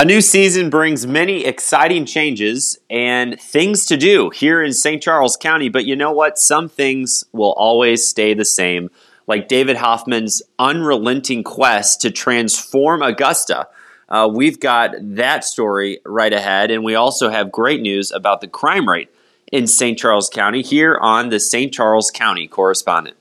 A new season brings many exciting changes and things to do here in St. Charles County, but you know what? Some things will always stay the same, like David Hoffman's unrelenting quest to transform Augusta. Uh, we've got that story right ahead, and we also have great news about the crime rate in St. Charles County here on the St. Charles County Correspondent.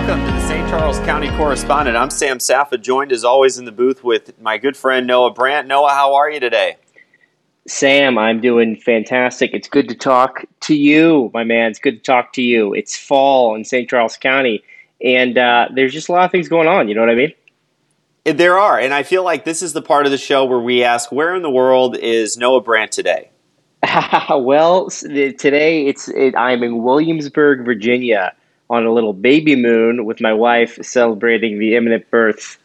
Welcome to the St. Charles County Correspondent. I'm Sam Saffa, joined as always in the booth with my good friend Noah Brandt. Noah, how are you today? Sam, I'm doing fantastic. It's good to talk to you, my man. It's good to talk to you. It's fall in St. Charles County, and uh, there's just a lot of things going on. You know what I mean? There are, and I feel like this is the part of the show where we ask, "Where in the world is Noah Brandt today?" well, today it's it, I'm in Williamsburg, Virginia on a little baby moon with my wife celebrating the imminent birth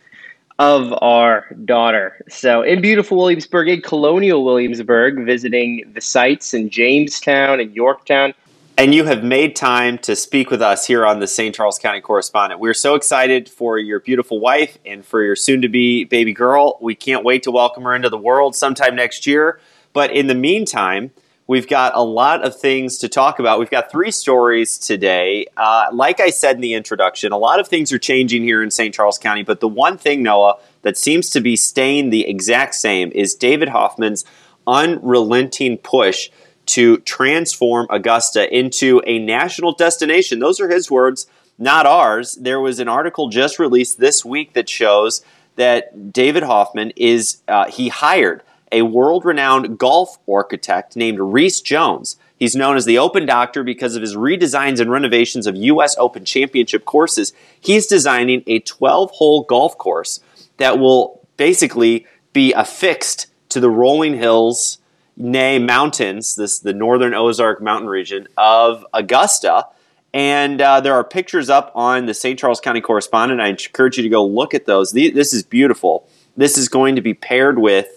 of our daughter. So in beautiful Williamsburg, in colonial Williamsburg, visiting the sites in Jamestown and Yorktown. And you have made time to speak with us here on the St. Charles County Correspondent. We're so excited for your beautiful wife and for your soon to be baby girl. We can't wait to welcome her into the world sometime next year. But in the meantime, We've got a lot of things to talk about. We've got three stories today. Uh, like I said in the introduction, a lot of things are changing here in St. Charles County, but the one thing, Noah, that seems to be staying the exact same is David Hoffman's unrelenting push to transform Augusta into a national destination. Those are his words, not ours. There was an article just released this week that shows that David Hoffman is, uh, he hired a world renowned golf architect named Rees Jones. He's known as the Open Doctor because of his redesigns and renovations of U.S. Open Championship courses. He's designing a 12 hole golf course that will basically be affixed to the rolling hills, nay, mountains, this the northern Ozark mountain region of Augusta. And uh, there are pictures up on the St. Charles County Correspondent. I encourage you to go look at those. This is beautiful. This is going to be paired with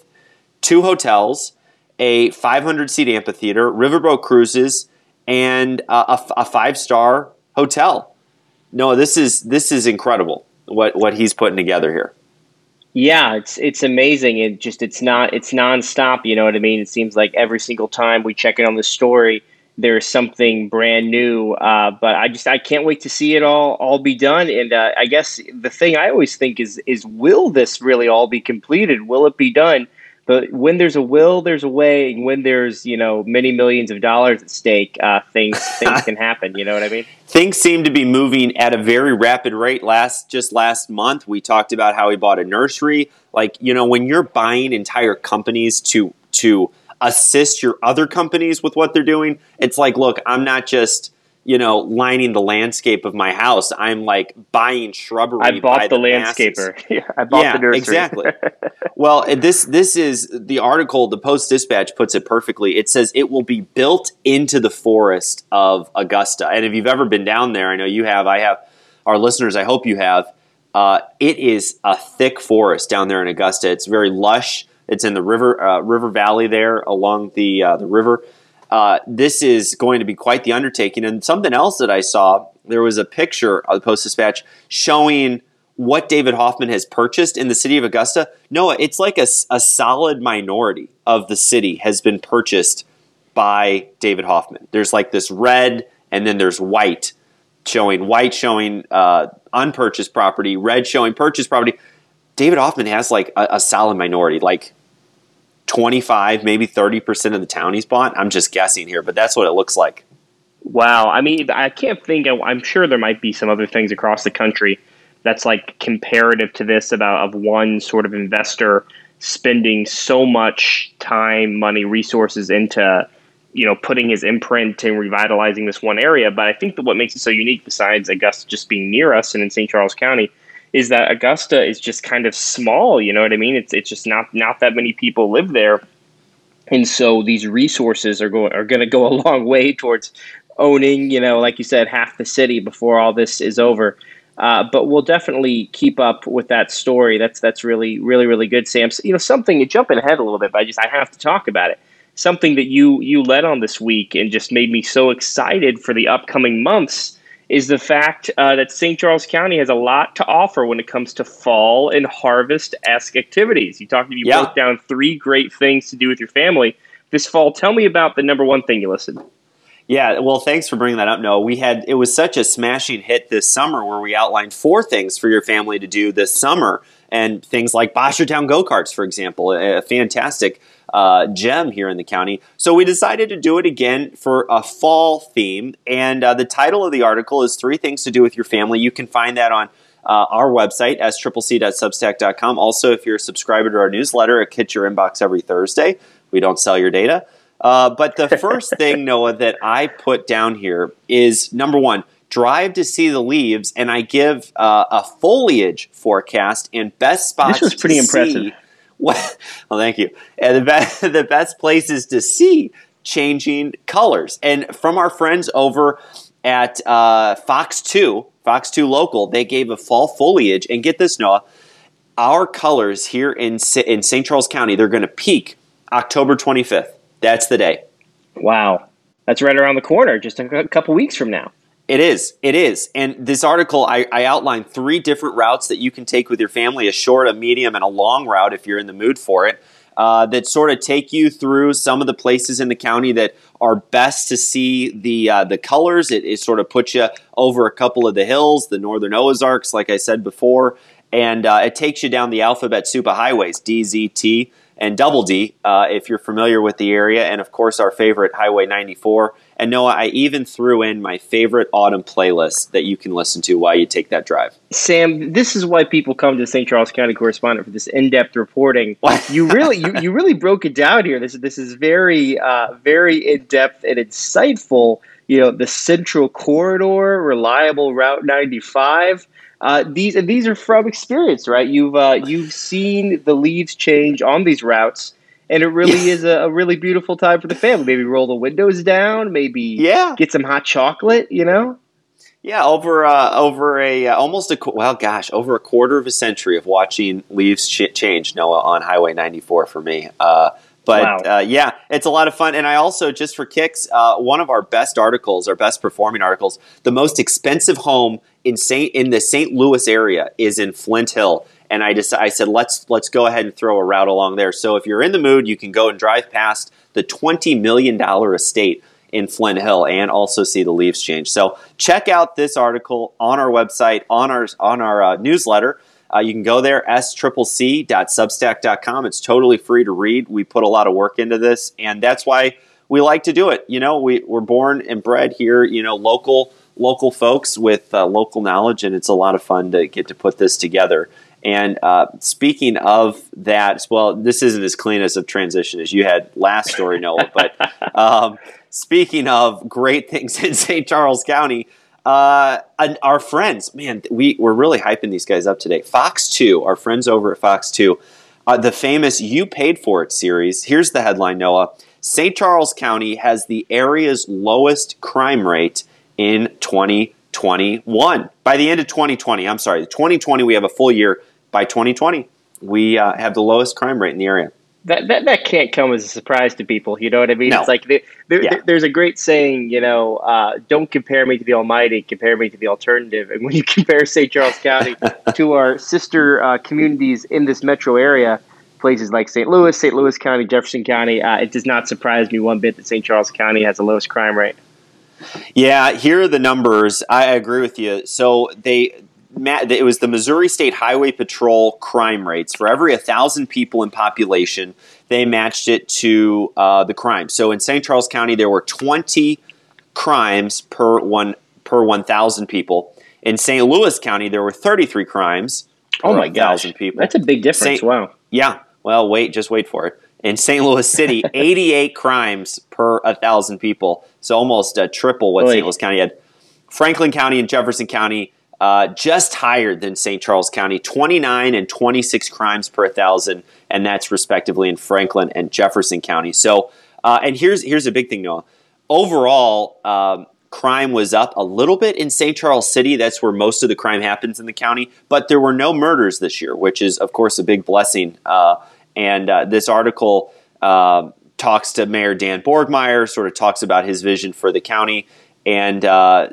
two hotels, a 500 seat amphitheater, riverboat cruises, and a, a five star hotel. No, this is this is incredible what what he's putting together here. Yeah, it's it's amazing. It just it's not it's nonstop. You know what I mean? It seems like every single time we check in on the story, there's something brand new. Uh, but I just I can't wait to see it all all be done. And uh, I guess the thing I always think is is will this really all be completed? Will it be done? But when there's a will, there's a way. And when there's you know many millions of dollars at stake, uh, things things can happen. You know what I mean? Things seem to be moving at a very rapid rate. Last just last month, we talked about how he bought a nursery. Like you know, when you're buying entire companies to to assist your other companies with what they're doing, it's like, look, I'm not just you know, lining the landscape of my house. I'm like buying shrubbery. I bought the, the landscaper. yeah, I bought yeah, the nursery. exactly. well, this this is the article. The Post Dispatch puts it perfectly. It says it will be built into the forest of Augusta. And if you've ever been down there, I know you have. I have. Our listeners, I hope you have. Uh, it is a thick forest down there in Augusta. It's very lush. It's in the river uh, river valley there along the uh, the river uh, this is going to be quite the undertaking. And something else that I saw, there was a picture of the Post Dispatch showing what David Hoffman has purchased in the city of Augusta. No, it's like a, a solid minority of the city has been purchased by David Hoffman. There's like this red, and then there's white showing white showing uh, unpurchased property, red showing purchased property. David Hoffman has like a, a solid minority, like 25, maybe 30% of the town he's bought. I'm just guessing here, but that's what it looks like. Wow. I mean, I can't think, I'm sure there might be some other things across the country that's like comparative to this about of one sort of investor spending so much time, money, resources into, you know, putting his imprint and revitalizing this one area. But I think that what makes it so unique, besides Augusta just being near us and in St. Charles County, is that Augusta is just kind of small. You know what I mean? It's it's just not not that many people live there, and so these resources are going are going to go a long way towards owning. You know, like you said, half the city before all this is over. Uh, but we'll definitely keep up with that story. That's that's really really really good, Sam. So, you know, something jumping ahead a little bit, but I just I have to talk about it. Something that you you led on this week and just made me so excited for the upcoming months is the fact uh, that St. Charles County has a lot to offer when it comes to fall and harvest esque activities. You talked you yeah. broke down three great things to do with your family this fall. Tell me about the number one thing you listed. Yeah, well, thanks for bringing that up. No, we had it was such a smashing hit this summer where we outlined four things for your family to do this summer, and things like Boschertown go karts, for example, a, fantastic uh, gem here in the county. So we decided to do it again for a fall theme, and uh, the title of the article is Three Things to Do with Your Family. You can find that on uh, our website, sccc.substack.com. Also, if you're a subscriber to our newsletter, it hits your inbox every Thursday. We don't sell your data. Uh, but the first thing, Noah, that I put down here is number one, drive to see the leaves, and I give uh, a foliage forecast and best spots. This was pretty impressive. See. well, thank you. And the best, the best places to see changing colors. And from our friends over at uh, Fox 2, Fox 2 Local, they gave a fall foliage. And get this, Noah, our colors here in, in St. Charles County, they're going to peak October 25th. That's the day. Wow. That's right around the corner, just a couple weeks from now. It is. It is. And this article, I, I outlined three different routes that you can take with your family a short, a medium, and a long route if you're in the mood for it. Uh, that sort of take you through some of the places in the county that are best to see the uh, the colors. It, it, sort of puts you over a couple of the hills, the northern Ozarks, like I said before, and uh, it takes you down the alphabet soup of highways, DZT and Double D, uh, if you're familiar with the area, and of course our favorite Highway 94. And Noah, I even threw in my favorite autumn playlist that you can listen to while you take that drive. Sam, this is why people come to the St. Charles County Correspondent for this in-depth reporting. you really, you, you really broke it down here. This this is very, uh, very in-depth and insightful. You know, the Central Corridor, reliable Route 95 uh, these and these are from experience, right? You've uh, you've seen the leaves change on these routes, and it really is a, a, really beautiful time for the family. Maybe roll the windows down, maybe yeah, get some hot chocolate, you know. Yeah, over uh, over a uh, almost a well, gosh, over a quarter of a century of watching leaves ch- change, Noah, on Highway 94 for me. Uh, but wow. uh, yeah, it's a lot of fun. And I also, just for kicks, uh, one of our best articles, our best performing articles, the most expensive home in Saint in the St. Louis area is in Flint Hill. And I just I said let's let's go ahead and throw a route along there. So if you're in the mood, you can go and drive past the twenty million dollar estate in Flint Hill and also see the leaves change. So check out this article on our website on our on our uh, newsletter. Uh, you can go there, sccc.substack.com. It's totally free to read. We put a lot of work into this, and that's why we like to do it. You know, we, we're born and bred here, you know, local local folks with uh, local knowledge, and it's a lot of fun to get to put this together. And uh, speaking of that, well, this isn't as clean as a transition as you had last story, Noah. but um, speaking of great things in St. Charles County, uh, our friends, man, we, we're really hyping these guys up today. Fox 2, our friends over at Fox 2, uh, the famous You Paid For It series. Here's the headline, Noah. St. Charles County has the area's lowest crime rate in 2021. By the end of 2020, I'm sorry, 2020, we have a full year. By 2020, we uh, have the lowest crime rate in the area that, that that can't come as a surprise to people. You know what I mean? No. It's like yeah. there's a great saying, you know, uh, don't compare me to the Almighty, compare me to the alternative. And when you compare St. Charles County to our sister uh, communities in this metro area, places like St. Louis, St. Louis County, Jefferson County, uh, it does not surprise me one bit that St. Charles County has the lowest crime rate. Yeah, here are the numbers. I agree with you. So they it was the Missouri State Highway Patrol crime rates. For every 1,000 people in population, they matched it to uh, the crime. So in St. Charles County, there were 20 crimes per one per 1,000 people. In St. Louis County, there were 33 crimes per oh my 1,000 people. That's a big difference. Saint, wow. Yeah. Well, wait, just wait for it. In St. Louis City, 88 crimes per 1,000 people. So almost uh, triple what St. Louis County had. Franklin County and Jefferson County, uh, just higher than St. Charles County, 29 and 26 crimes per thousand, and that's respectively in Franklin and Jefferson County. So, uh, and here's here's a big thing, Noah. Overall, um, crime was up a little bit in St. Charles City. That's where most of the crime happens in the county. But there were no murders this year, which is, of course, a big blessing. Uh, and uh, this article uh, talks to Mayor Dan Borgmeyer, sort of talks about his vision for the county. And uh,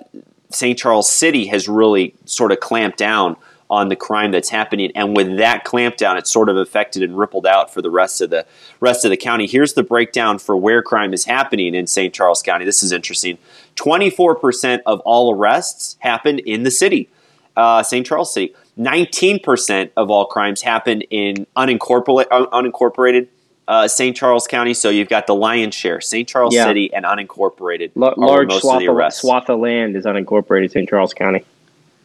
St. Charles City has really sort of clamped down on the crime that's happening. And with that clampdown, it's sort of affected and rippled out for the rest of the rest of the county. Here's the breakdown for where crime is happening in St. Charles County. This is interesting. 24% of all arrests happened in the city, uh, St. Charles City. 19% of all crimes happened in unincorporated, unincorporated uh, St. Charles County. So you've got the lion's share, St. Charles yeah. City and unincorporated. L- large swath of, of, swath of land is unincorporated St. Charles County.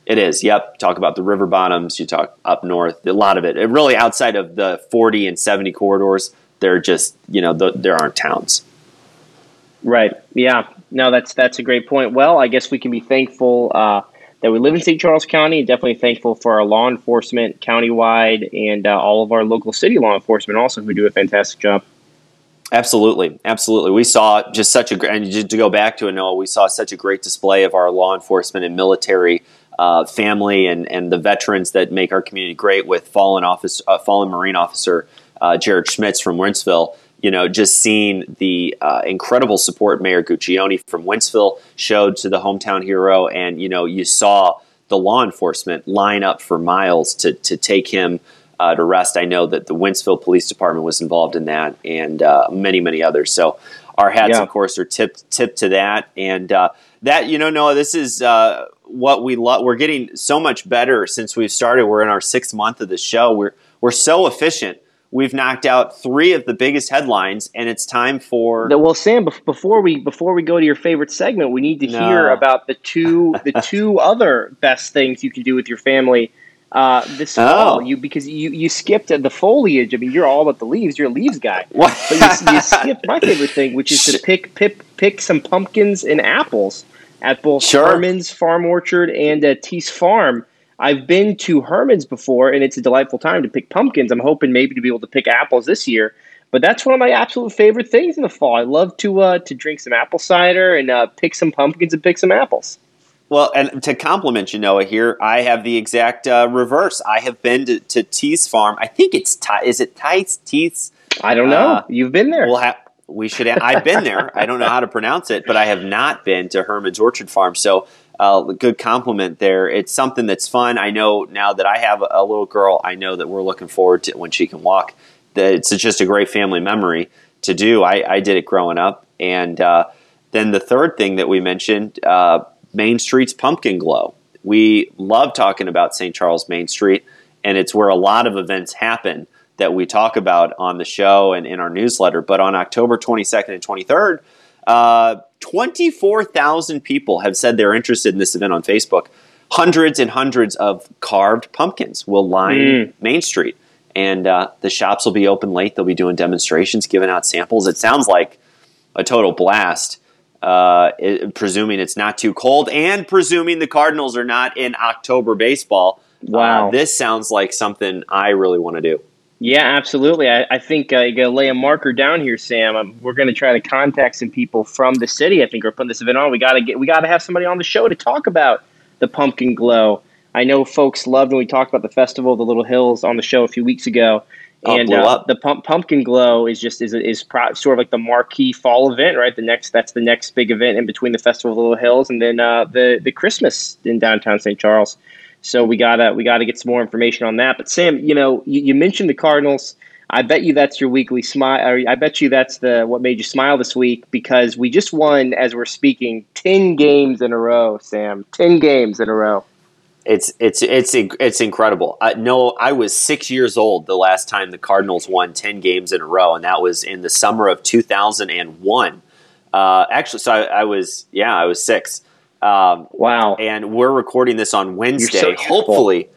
It is. Yep. Talk about the river bottoms. You talk up north. A lot of it. it really outside of the 40 and 70 corridors, they're just you know the, there aren't towns. Right. Yeah. No, that's that's a great point. Well, I guess we can be thankful uh, that we live in St. Charles County. Definitely thankful for our law enforcement countywide and uh, all of our local city law enforcement also who do a fantastic job. Absolutely, absolutely. We saw just such a and to go back to it, Noah, we saw such a great display of our law enforcement and military uh, family and, and the veterans that make our community great with fallen office uh, fallen Marine officer uh, Jared Schmitz from Wentzville. You know, just seeing the uh, incredible support Mayor Guccione from Wentzville showed to the hometown hero, and you know, you saw the law enforcement line up for miles to to take him uh, to rest. I know that the Wentzville Police Department was involved in that, and uh, many many others. So our hats, yeah. of course, are tipped tipped to that, and that you know, Noah, this is what we love. We're getting so much better since we've started. We're in our sixth month of the show. We're we're so efficient. We've knocked out three of the biggest headlines, and it's time for. Well, Sam, before we before we go to your favorite segment, we need to no. hear about the two the two other best things you can do with your family uh, this oh. fall. You because you you skipped the foliage. I mean, you're all about the leaves. You're a leaves guy. What? But you, you skipped my favorite thing, which is to pick pick pick some pumpkins and apples at both sure. Herman's Farm Orchard and uh, Thies Farm. I've been to Herman's before, and it's a delightful time to pick pumpkins. I'm hoping maybe to be able to pick apples this year. But that's one of my absolute favorite things in the fall. I love to uh, to drink some apple cider and uh, pick some pumpkins and pick some apples. Well, and to compliment you, Noah, here I have the exact uh, reverse. I have been to, to Thies Farm. I think it's is it Tice Tease? I don't know. Uh, You've been there. We'll have we should. I've been there. I don't know how to pronounce it, but I have not been to Herman's Orchard Farm. So, uh, good compliment there. It's something that's fun. I know now that I have a little girl. I know that we're looking forward to when she can walk. That it's just a great family memory to do. I, I did it growing up, and uh, then the third thing that we mentioned, uh, Main Street's Pumpkin Glow. We love talking about St. Charles Main Street, and it's where a lot of events happen that we talk about on the show and in our newsletter. But on October 22nd and 23rd, uh, 24,000 people have said they're interested in this event on Facebook. Hundreds and hundreds of carved pumpkins will line mm. Main Street. And uh, the shops will be open late. They'll be doing demonstrations, giving out samples. It sounds like a total blast, uh, it, presuming it's not too cold and presuming the Cardinals are not in October baseball. Wow. Uh, this sounds like something I really want to do. Yeah, absolutely. I, I think uh, you got to lay a marker down here, Sam. Um, we're going to try to contact some people from the city. I think we're putting this event on. We got to get we got to have somebody on the show to talk about the pumpkin glow. I know folks loved when we talked about the festival of the Little Hills on the show a few weeks ago, oh, and uh, the pump, pumpkin glow is just is is pro- sort of like the marquee fall event, right? The next that's the next big event in between the festival of the Little Hills and then uh, the the Christmas in downtown St. Charles. So we gotta we gotta get some more information on that. But Sam, you know, you, you mentioned the Cardinals. I bet you that's your weekly smile. I bet you that's the what made you smile this week because we just won, as we're speaking, ten games in a row. Sam, ten games in a row. It's it's it's it's incredible. Uh, no, I was six years old the last time the Cardinals won ten games in a row, and that was in the summer of two thousand and one. Uh, actually, so I, I was yeah, I was six. Um, wow! And we're recording this on Wednesday. So hopefully,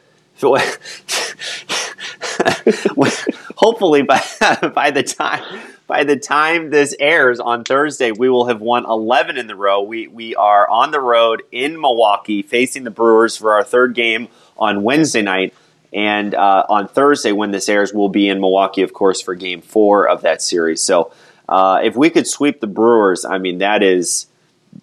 hopefully by by the time by the time this airs on Thursday, we will have won 11 in the row. We we are on the road in Milwaukee facing the Brewers for our third game on Wednesday night. And uh, on Thursday, when this airs, we'll be in Milwaukee, of course, for Game Four of that series. So, uh, if we could sweep the Brewers, I mean, that is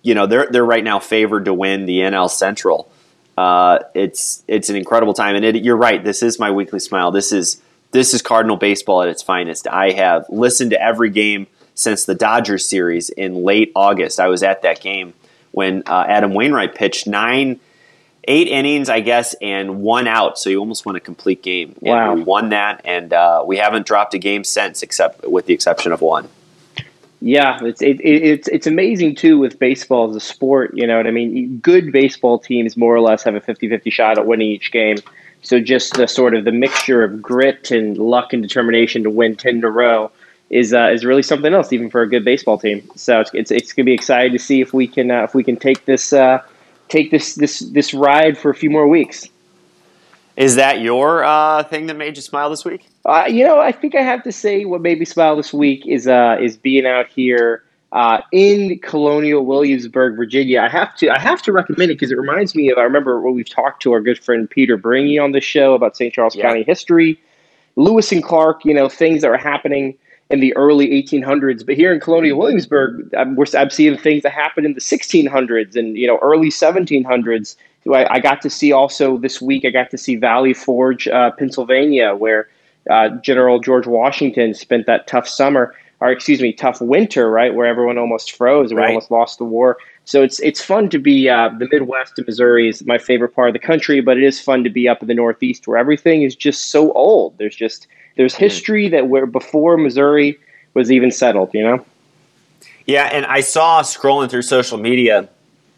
you know they're they're right now favored to win the NL Central. Uh, it's it's an incredible time, and it, you're right. This is my weekly smile. This is this is Cardinal baseball at its finest. I have listened to every game since the Dodgers series in late August. I was at that game when uh, Adam Wainwright pitched nine, eight innings, I guess, and one out. So you almost won a complete game. Wow. And we won that, and uh, we haven't dropped a game since, except with the exception of one. Yeah, it's it, it's it's amazing too with baseball as a sport. You know what I mean? Good baseball teams more or less have a 50-50 shot at winning each game. So just the sort of the mixture of grit and luck and determination to win ten in a row is uh, is really something else, even for a good baseball team. So it's it's, it's going to be exciting to see if we can uh, if we can take this uh, take this this this ride for a few more weeks. Is that your uh, thing that made you smile this week? Uh, you know, I think I have to say what made me smile this week is uh, is being out here uh, in Colonial Williamsburg, Virginia. I have to I have to recommend it because it reminds me of I remember when we've talked to our good friend Peter Bringy on the show about St. Charles Yeah. County history, Lewis and Clark. You know, things that were happening in the early 1800s. But here in Colonial Williamsburg, I'm, we're, I'm seeing things that happened in the 1600s and you know early 1700s. I, I got to see also this week. I got to see Valley Forge, uh, Pennsylvania, where uh, General George Washington spent that tough summer, or excuse me, tough winter, right, where everyone almost froze, and Right. almost lost the war. So it's it's fun to be uh, the Midwest of Missouri is my favorite part of the country, but it is fun to be up in the Northeast where everything is just so old. There's just there's history that where before Missouri was even settled, you know. Yeah, and I saw scrolling through social media.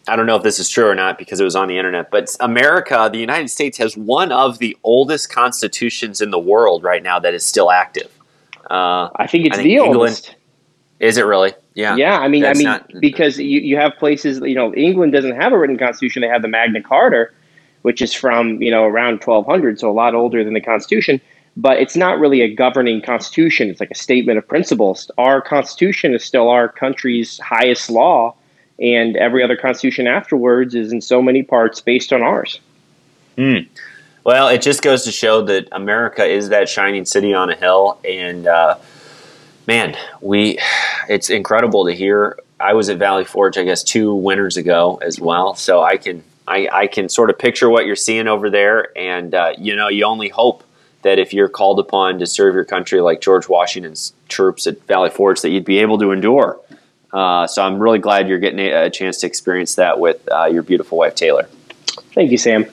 I don't know if this is true or not because it was on the internet, but America, the United States, has one of the oldest constitutions in the world right now that is still active. Uh, I think it's I think the England- oldest. is it really? Yeah. Yeah, I mean, I mean, not- because you, you have places, you know, England doesn't have a written constitution; they have the Magna Carta, which is from you know around 1200, so a lot older than the Constitution. But it's not really a governing constitution; it's like a statement of principles. Our Constitution is still our country's highest law, and every other constitution afterwards is in so many parts based on ours. Well, it just goes to show that America is that shining city on a hill, and uh, man, we it's incredible to hear. I was at Valley Forge, I guess, two winters ago as well, so I can I, I can sort of picture what you're seeing over there, and uh, you know, you only hope that if you're called upon to serve your country like George Washington's troops at Valley Forge, that you'd be able to endure. Uh, so I'm really glad you're getting a, a chance to experience that with uh, your beautiful wife Taylor. Thank you, Sam.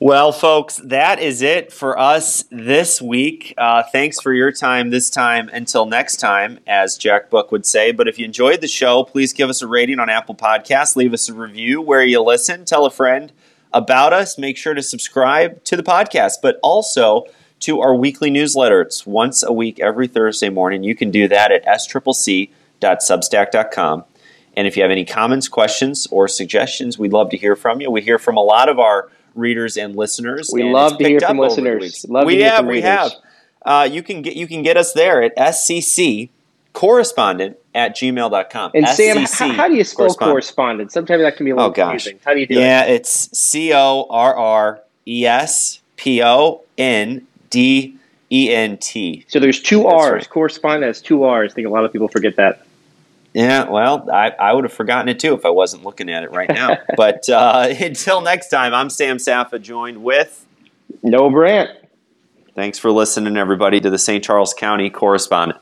Well, folks, that is it for us this week. Uh, thanks for your time this time. Until next time, as Jack Buck would say. But if you enjoyed the show, please give us a rating on Apple Podcasts. Leave us a review where you listen. Tell a friend about us. Make sure to subscribe to the podcast, but also to our weekly newsletter. It's once a week, every Thursday morning. You can do that at sccc.substack.com. And if you have any comments, questions, or suggestions, we'd love to hear from you. We hear from a lot of our readers and listeners. We and love to hear from up over the listeners. Love to we hear have, we readers. have. Uh, you can get you can get us there at scc correspondent at gmail.com. And Sam, how, how do you spell correspondent. correspondent? Sometimes that can be a little Oh, gosh. confusing. How do you do it? Yeah, it's C O R R E S P O N D E N T. So there's two That's R's. right. Correspondent has two R's. I think a lot of people forget that. Yeah, well, I, I would have forgotten it too if I wasn't looking at it right now. but uh, until next time, I'm Sam Saffa, joined with. Noah Brandt. Thanks for listening, everybody, to the St. Charles County correspondent.